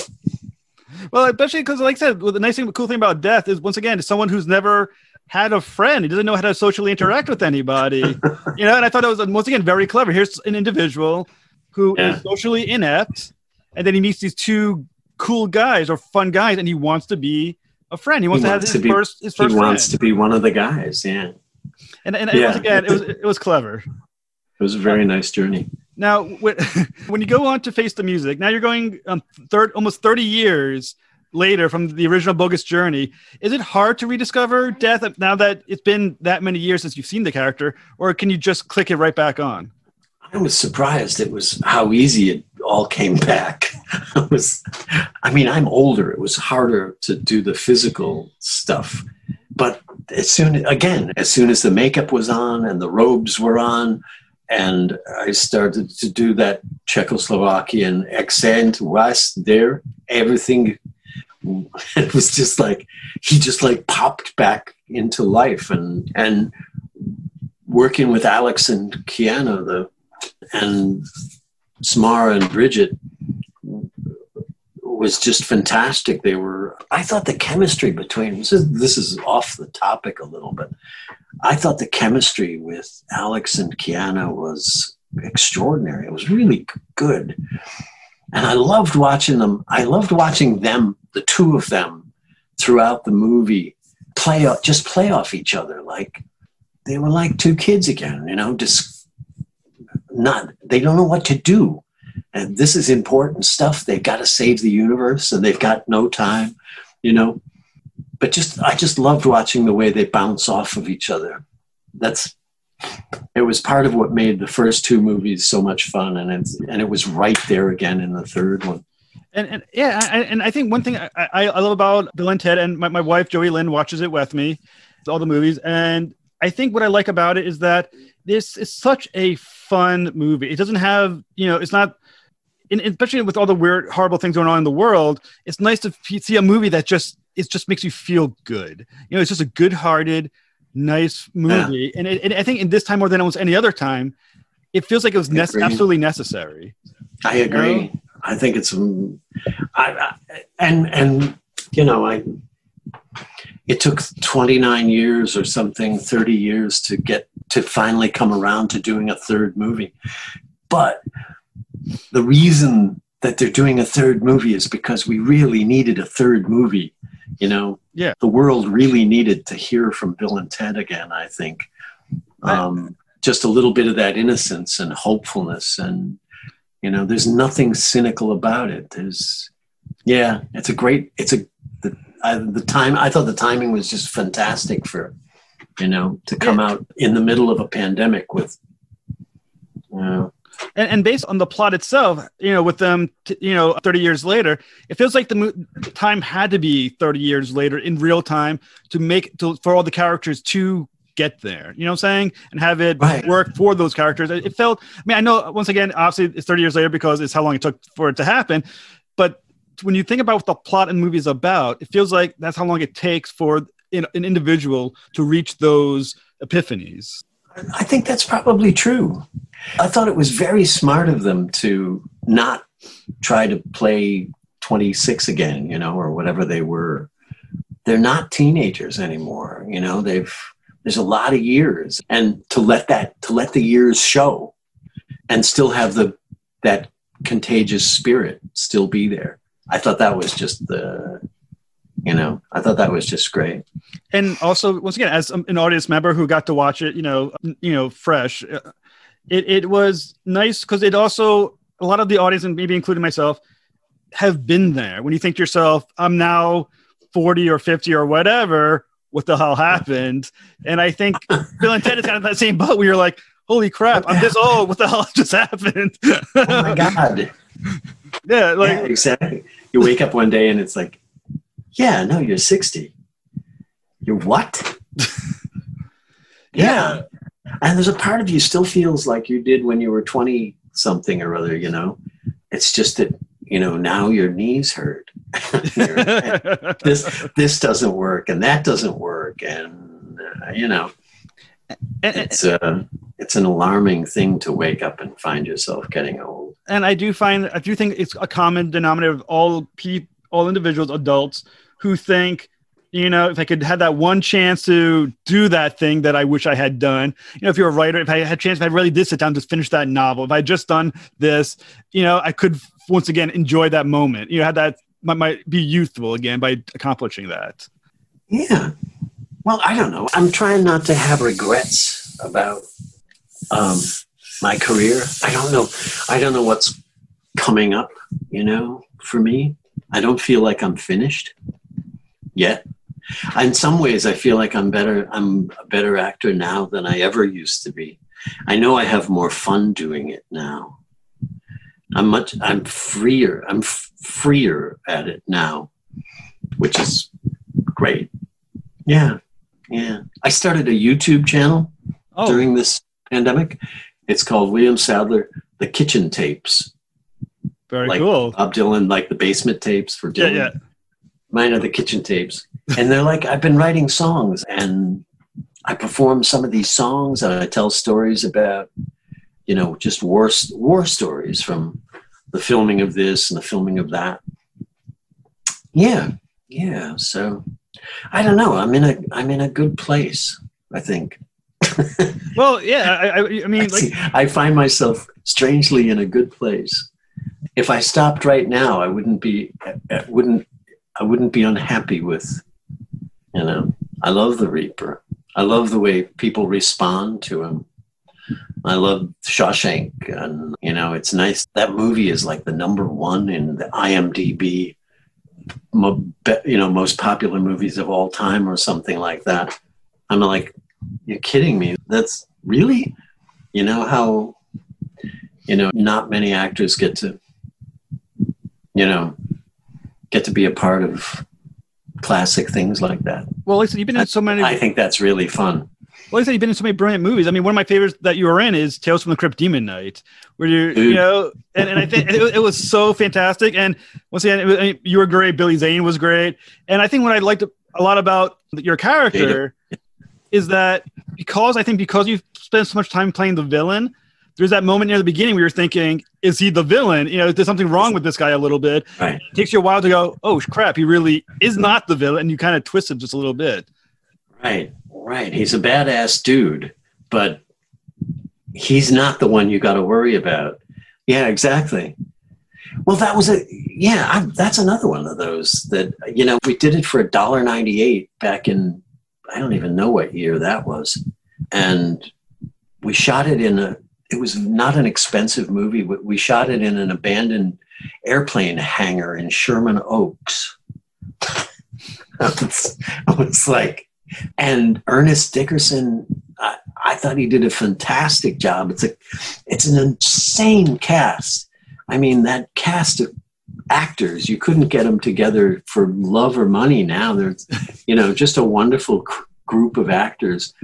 C: Well, especially because, like I said, well, the nice thing, the cool thing about death is once again, it's someone who's never had a friend. He doesn't know how to socially interact with anybody. you know, and I thought it was once again very clever. Here's an individual who
A: Yeah.
C: is socially inept, and then he meets these two cool guys or fun guys, and he wants to be a friend. He wants
A: He
C: to
A: wants
C: have
A: to
C: his
A: be-
C: first his
A: He wants
C: friend.
A: to be one of the guys. Yeah,
C: and and
A: Yeah.
C: once again, it was it was clever.
A: it was a very nice journey.
C: Now, when, when you go on to face the music, now you're going um, third, almost 30 years later from the original Bogus Journey. Is it hard to rediscover Death now that it's been that many years since you've seen the character, or can you just click it right back on?
A: I was surprised it was how easy it all came back. I was, I mean, I'm older. It was harder to do the physical stuff, but as soon again, as soon as the makeup was on and the robes were on, and I started to do that Czechoslovakian accent, was there everything. It was just like he just like popped back into life, and and working with Alex and Keanu, the and Samara and Brigette was just fantastic. They were. I thought the chemistry between this is this is off the topic a little, but I thought the chemistry with Alex and Keanu was extraordinary. It was really good, and I loved watching them. I loved watching them, the two of them, throughout the movie, play off, just play off each other like they were like two kids again. You know, just not they don't know what to do. And this is important stuff. They've got to save the universe and they've got no time you know? But just i just loved watching the way they bounce off of each other. That's it was part of what made the first two movies so much fun and it's and it was right there again in the third one.
C: And, and yeah, I, and I think one thing I, I, I love about Bill and Ted, and my, my wife Joey Lynn watches it with me, all the movies, and I think what I like about it is that this is such a fun movie. It doesn't have, you know, it's not, especially with all the weird, horrible things going on in the world. It's nice to see a movie that just it just makes you feel good. You know, it's just a good-hearted, nice movie, and, it, and I think in this time more than almost any other time, it feels like it was
A: Agreed.
C: absolutely necessary.
A: i agree i think it's um, I, I and and you know i it took 29 years or something 30 years to get to finally come around to doing a third movie. But the reason that they're doing a third movie is because we really needed a third movie you know?
C: Yeah.
A: the world really needed to hear from bill and ted again i think. Um, just a little bit of that innocence and hopefulness and you know there's nothing cynical about it. There's yeah it's a great it's a the, I, the time i thought the timing was just fantastic for you know to come out in the middle of a pandemic with you know,
C: and, and based on the plot itself, you know, with them, t- you know, 30 years later, it feels like the mo- time had to be 30 years later in real time to make to, for all the characters to get there. You know what I'm saying? And have it
A: Right.
C: work for those characters. It, it felt. I mean, I know once again, obviously, it's 30 years later because it's how long it took for it to happen. But when you think about what the plot and movie is about, it feels like that's how long it takes for an, an individual to reach those epiphanies.
A: I think that's probably true. I thought it was very smart of them to not try to play 26 again, you know, or whatever they were. They're not teenagers anymore, you know. They've there's a lot of years and to let that to let the years show and still have the that contagious spirit still be there. I thought that was just the you know, I thought that was just great.
C: and also once again as an audience member who got to watch it you know you know fresh uh, it, it was nice because it also a lot of the audience and maybe including myself have been there when you think to yourself i'm now 40 or 50 or whatever what the hell happened and i think bill and ted is kind of that same boat where you're like holy crap i'm this old what the hell just happened
A: Oh my god.
C: yeah like
A: yeah, exactly. You wake up one day and it's like, yeah, no, you're 60. You're what? yeah. And there's a part of you still feels like you did when you were 20 something or other, you know? It's just that, you know, now your knees hurt. This this doesn't work and that doesn't work and uh, you know it's uh it's an alarming thing to wake up and find yourself getting old.
C: And I do find I do think it's a common denominator of all people, all individuals, adults who think you know, if I could have that one chance to do that thing that I wish I had done, you know, if you're a writer, if I had a chance, if I really did sit down to finish that novel, if I just done this, you know, I could once again enjoy that moment. You know, had that might, might be youthful again by accomplishing that.
A: Yeah. Well, I don't know. I'm trying not to have regrets about um, my career. I don't know. I don't know what's coming up, you know, for me. I don't feel like I'm finished yet. In some ways, I feel like I'm better. I'm a better actor now than I ever used to be. I know I have more fun doing it now. I'm much. I'm freer. I'm f- freer at it now, which is great. Yeah, yeah. I started a YouTube channel
C: Oh,
A: during this pandemic. It's called William Sadler, The Kitchen Tapes.
C: Very
A: like
C: cool.
A: Bob Dylan, like the basement tapes for
C: Yeah,
A: Dylan.
C: yeah.
A: Mine are the kitchen tapes. And they're like, I've been writing songs and I perform some of these songs and I tell stories about, you know, just war, war stories from the filming of this and the filming of that. Yeah, yeah. So I don't know. I'm in a I'm in a good place, I think.
C: Well, yeah. I, I, I mean, like,
A: See, I find myself strangely in a good place. If I stopped right now, I wouldn't be I wouldn't I wouldn't be unhappy with you know. I love the Reaper. I love the way people respond to him. I love Shawshank, and you know, it's nice. That movie is like the number one in the IMDb, you know, most popular movies of all time, or something like that. I'm like, you're kidding me. That's really, you know, how, you know, not many actors get to, you know, get to be a part of classic things like that.
C: well, like I said, you've been in so many.
A: I think that's really fun.
C: Well, like I said, you've been in so many brilliant movies. I mean, one of my favorites that you were in is Tales from the Crypt Demon Knight, where you, you know, and, and I think it, was- it was so fantastic. And once again, it was, I mean, you were great. Billy Zane was great. And I think what I liked a lot about your character is that because I think because you've spent so much time playing the villain, there's that moment near the beginning where you're thinking, is he the villain? You know, there's something wrong with this guy a little bit.
A: Right.
C: It takes you a while to go, oh crap, he really is not the villain. And you kind of twist him just a little bit.
A: Right. Right. He's a badass dude, but he's not the one you got to worry about. Yeah, exactly. Well, that was a yeah. I, that's another one of those that you know we did it for a dollar ninety eight back in I don't even know what year that was, and we shot it in a. It was not an expensive movie. We shot it in an abandoned airplane hangar in Sherman Oaks. Was, I was like, and Ernest Dickerson, I, I thought he did a fantastic job. It's a, it's an insane cast. I mean, that cast of actors, you couldn't get them together for love or money. Now there's, you know, just a wonderful cr- group of actors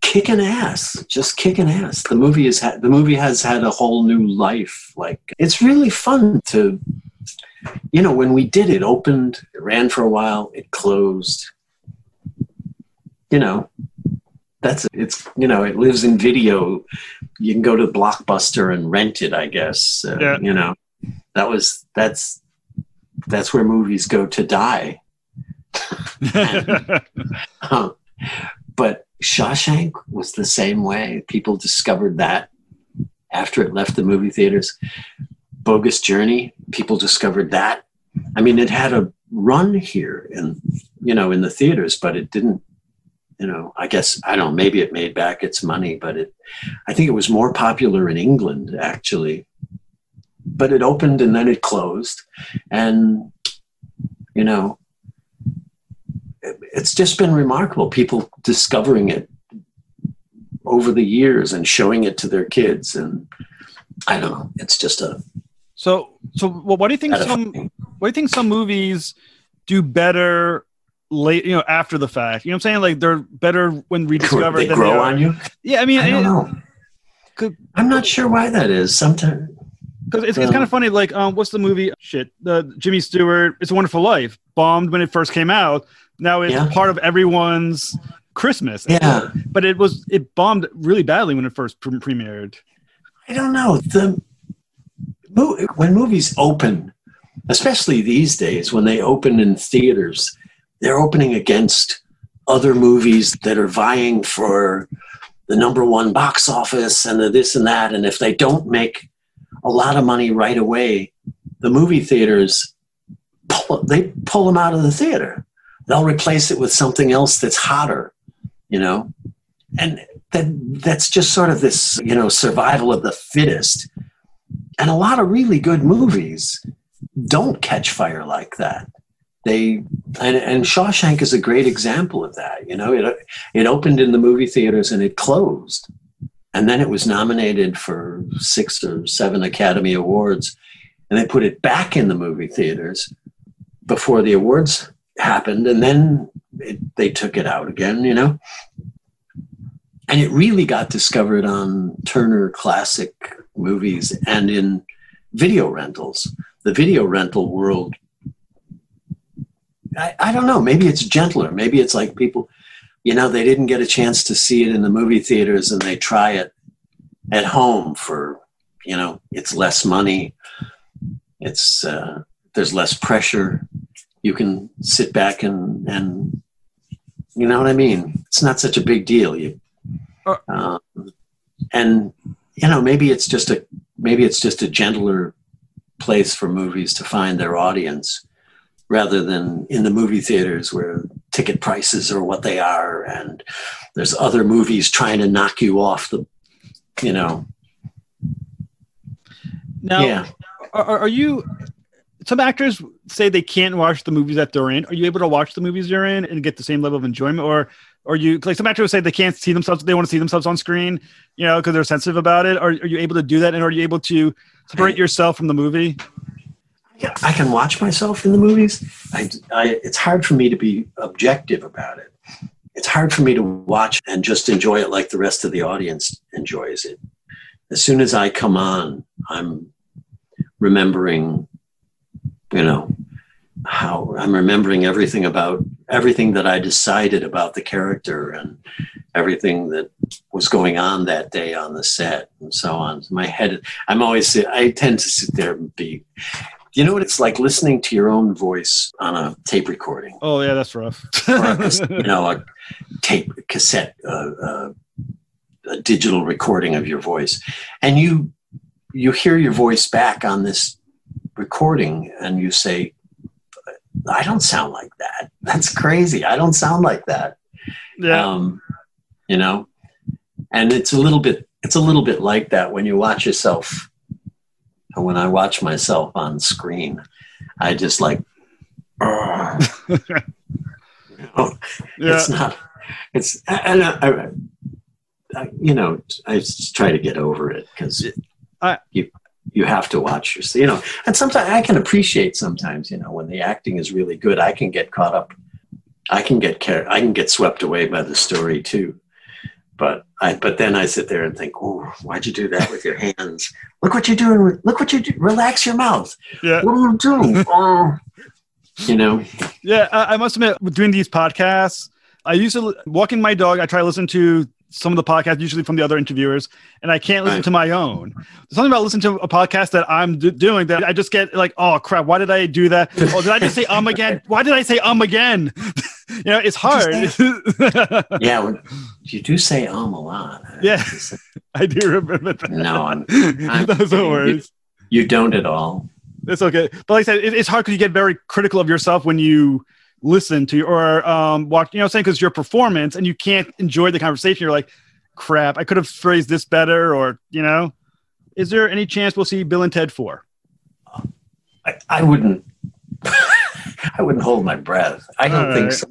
A: kicking ass, just kicking ass. The movie is ha- the movie has had a whole new life. Like it's really fun to, you know, when we did it, opened, it ran for a while, it closed. You know, that's it's you know it lives in video. You can go to Blockbuster and rent it. I guess. Uh,
C: Yeah.
A: You know, that was that's that's where movies go to die. Huh. But Shawshank was the same way. People discovered that after it left the movie theaters. Bogus Journey, people discovered that. I mean, it had a run here in, you know, in the theaters, but it didn't, you know, I guess, I don't know, maybe it made back its money, but it, I think it was more popular in England, actually. But it opened and then it closed. And, you know, it's just been remarkable. People discovering it over the years and showing it to their kids, and I don't know. It's just a.
C: so, so well, what do you think some, what do you think some movies do better late, you know, after the fact? You know what I'm saying? Like they're better when rediscovered
A: they grow
C: they
A: on you.
C: Yeah, I mean,
A: I don't know. I'm not sure why that is. Sometimes
C: Because it's, it's
A: Um,
C: kind of funny. Like, um, what's the movie? Shit, the Jimmy Stewart. It's a Wonderful Life. Bombed when it first came out. Now it's
A: Yeah.
C: part of everyone's Christmas.
A: Yeah.
C: But it was it bombed really badly when it first pre- premiered.
A: I don't know. The when movies open, especially these days when they open in theaters, they're opening against other movies that are vying for the number one box office and the this and that. And if they don't make a lot of money right away, the movie theaters pull, they pull them out of the theater. They'll replace it with something else that's hotter, you know, and that that's just sort of this you know survival of the fittest. And a lot of really good movies don't catch fire like that. They and, and Shawshank is a great example of that. You know, it it opened in the movie theaters and it closed, and then it was nominated for six or seven Academy Awards, and they put it back in the movie theaters before the awards happened, and then it, they took it out again. You know, and it really got discovered on Turner Classic Movies and in video rentals. The video rental world I, I don't know. Maybe it's gentler. Maybe it's like people, you know, they didn't get a chance to see it in the movie theaters and they try it at home for, you know, it's less money. It's, uh, there's less pressure. You can sit back and, and, you know what I mean? It's not such a big deal. You, um, and, you know, maybe it's just a, maybe it's just a gentler place for movies to find their audience rather than in the movie theaters where ticket prices are what they are and there's other movies trying to knock you off the you know
C: now yeah. are, are you some actors say they can't watch the movies that they're in are you able to watch the movies you're in and get the same level of enjoyment or or you like some actors say they can't see themselves they want to see themselves on screen you know because they're sensitive about it are, are you able to do that and are you able to separate yourself from the movie
A: yeah, I can watch myself in the movies. I, I, it's hard for me to be objective about it. It's hard for me to watch and just enjoy it like the rest of the audience enjoys it. As soon as I come on, I'm remembering, you know, how I'm remembering everything about everything that I decided about the character and everything that was going on that day on the set and so on. My head, I'm always, I tend to sit there and be, you know what it's like listening to your own voice on a tape recording?
C: Oh yeah, that's rough.
A: a, you know, a tape cassette, uh, uh, a digital recording of your voice, and you you hear your voice back on this recording, and you say, "I don't sound like that. That's crazy. I don't sound like that."
C: Yeah.
A: Um, you know, and it's a little bit it's a little bit like that when you watch yourself And when I watch myself on screen, I just like, you know,
C: Yeah.
A: it's not, it's, and I, I, I, you know, I just try to get over it because
C: I-
A: you, you have to watch your, you know, and sometimes I can appreciate sometimes, you know, when the acting is really good, I can get caught up. I can get care, I can get swept away by the story too. But I, but then I sit there and think, oh, why'd you do that with your hands? Look what you're doing. Look what you do. Relax your mouth.
C: Yeah.
A: What are you doing? oh. You know,
C: Yeah, I, I must admit, doing these podcasts, I used to walking my dog. I try to listen to some of the podcasts, usually from the other interviewers, and I can't listen
A: Right.
C: to my own. There's something about listening to a podcast that I'm d- doing that I just get like, oh crap, why did I do that? Oh, did I just say um again? Why did I say um again? you know, it's hard.
A: yeah, when- you do say um a lot.
C: Yeah. I do remember that.
A: No, I'm, I'm
C: Those are words.
A: you don't at all.
C: It's okay. But like I said, it, it's hard because you get very critical of yourself when you listen to or um watch, you know, what I'm saying because your performance and you can't enjoy the conversation. You're like, crap, I could have phrased this better, or you know. Is there any chance we'll see Bill and Ted 4?
A: I, I wouldn't. I wouldn't hold my breath. I don't
C: All
A: think
C: right.
A: so.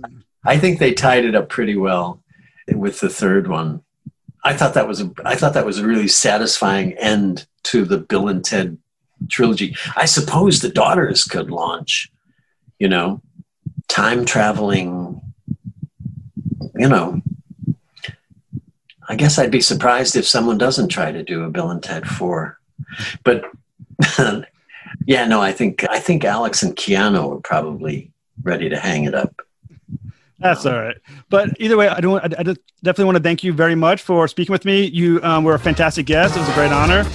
A: I think they tied it up pretty well with the third one. I thought that was a. I thought that was a really satisfying end to the Bill and Ted trilogy. I suppose the daughters could launch, you know, time traveling. You know, I guess I'd be surprised if someone doesn't try to do a Bill and Ted four, but yeah, no, I think I think Alex and Keanu are probably ready to hang it up.
C: That's all right. But either way, I don't. I definitely want to thank you very much for speaking with me. You um, were a fantastic guest. It was a great honor.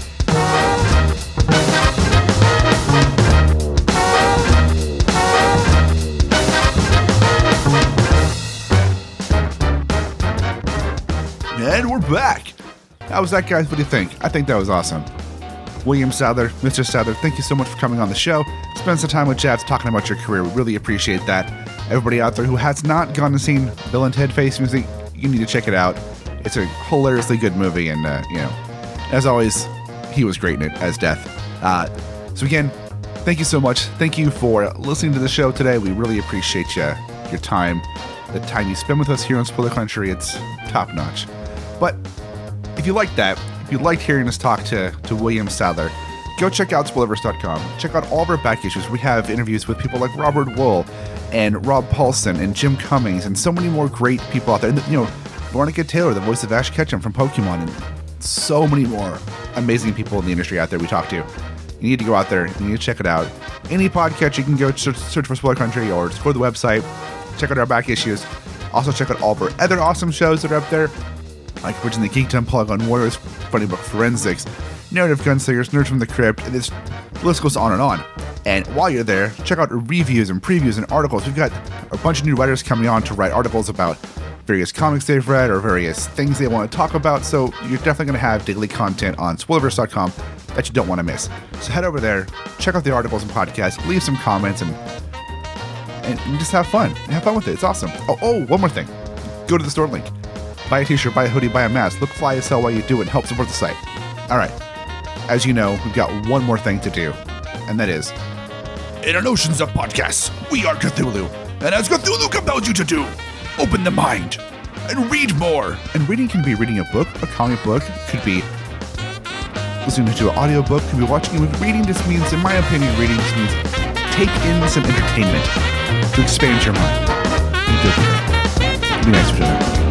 B: And we're back. How was that, guys? What do you think? I think that was awesome. William Sadler, Mr. Sadler, thank you so much for coming on the show. Spend some time with Jabs talking about your career. We really appreciate that. Everybody out there who has not gone and seen Bill and Ted Face Music, you need to check it out. It's a hilariously good movie, and uh, you know, as always, he was great in it as Death. Uh, so again, thank you so much. Thank you for listening to the show today. We really appreciate you, your time, the time you spend with us here on Spoiler Country. It's top notch. But if you liked that, if you liked hearing us talk to, to William Sadler, go check out spoilerverse.com. Check out all of our back issues. We have interviews with people like Robert Wool and Rob Paulsen and Jim Cummings and so many more great people out there. And, you know, Veronica Taylor, the voice of Ash Ketchum from Pokemon, and so many more amazing people in the industry out there we talk to. You need to go out there. You need to check it out. Any podcast, you can go search, search for Spoiler Country or just go to the website, check out our back issues. Also, check out all of our other awesome shows that are up there like Bridging the Geekdom, Polygon Warriors, Funny Book Forensics, Narrative Gunslingers, Nerds from the Crypt, and this list goes on and on. And while you're there, check out reviews and previews and articles. We've got a bunch of new writers coming on to write articles about various comics they've read or various things they want to talk about. So you're definitely going to have daily content on spoilerverse.com that you don't want to miss. So head over there, check out the articles and podcasts, leave some comments, and and just have fun. Have fun with it. It's awesome. Oh, oh, one more thing. Go to the store link buy a t-shirt, buy a hoodie, buy a mask. Look fly as hell while you do it and help support the site. All right. As you know, we've got one more thing to do, and that is
D: in an oceans of podcasts, we are Cthulhu, and as Cthulhu compels you to do, open the mind and read more.
B: And reading can be reading a book, a comic book, could be listening to an audiobook, could be watching a movie. Reading just means, in my opinion, reading just means take in some entertainment to expand your mind. And good. Be nice to each other.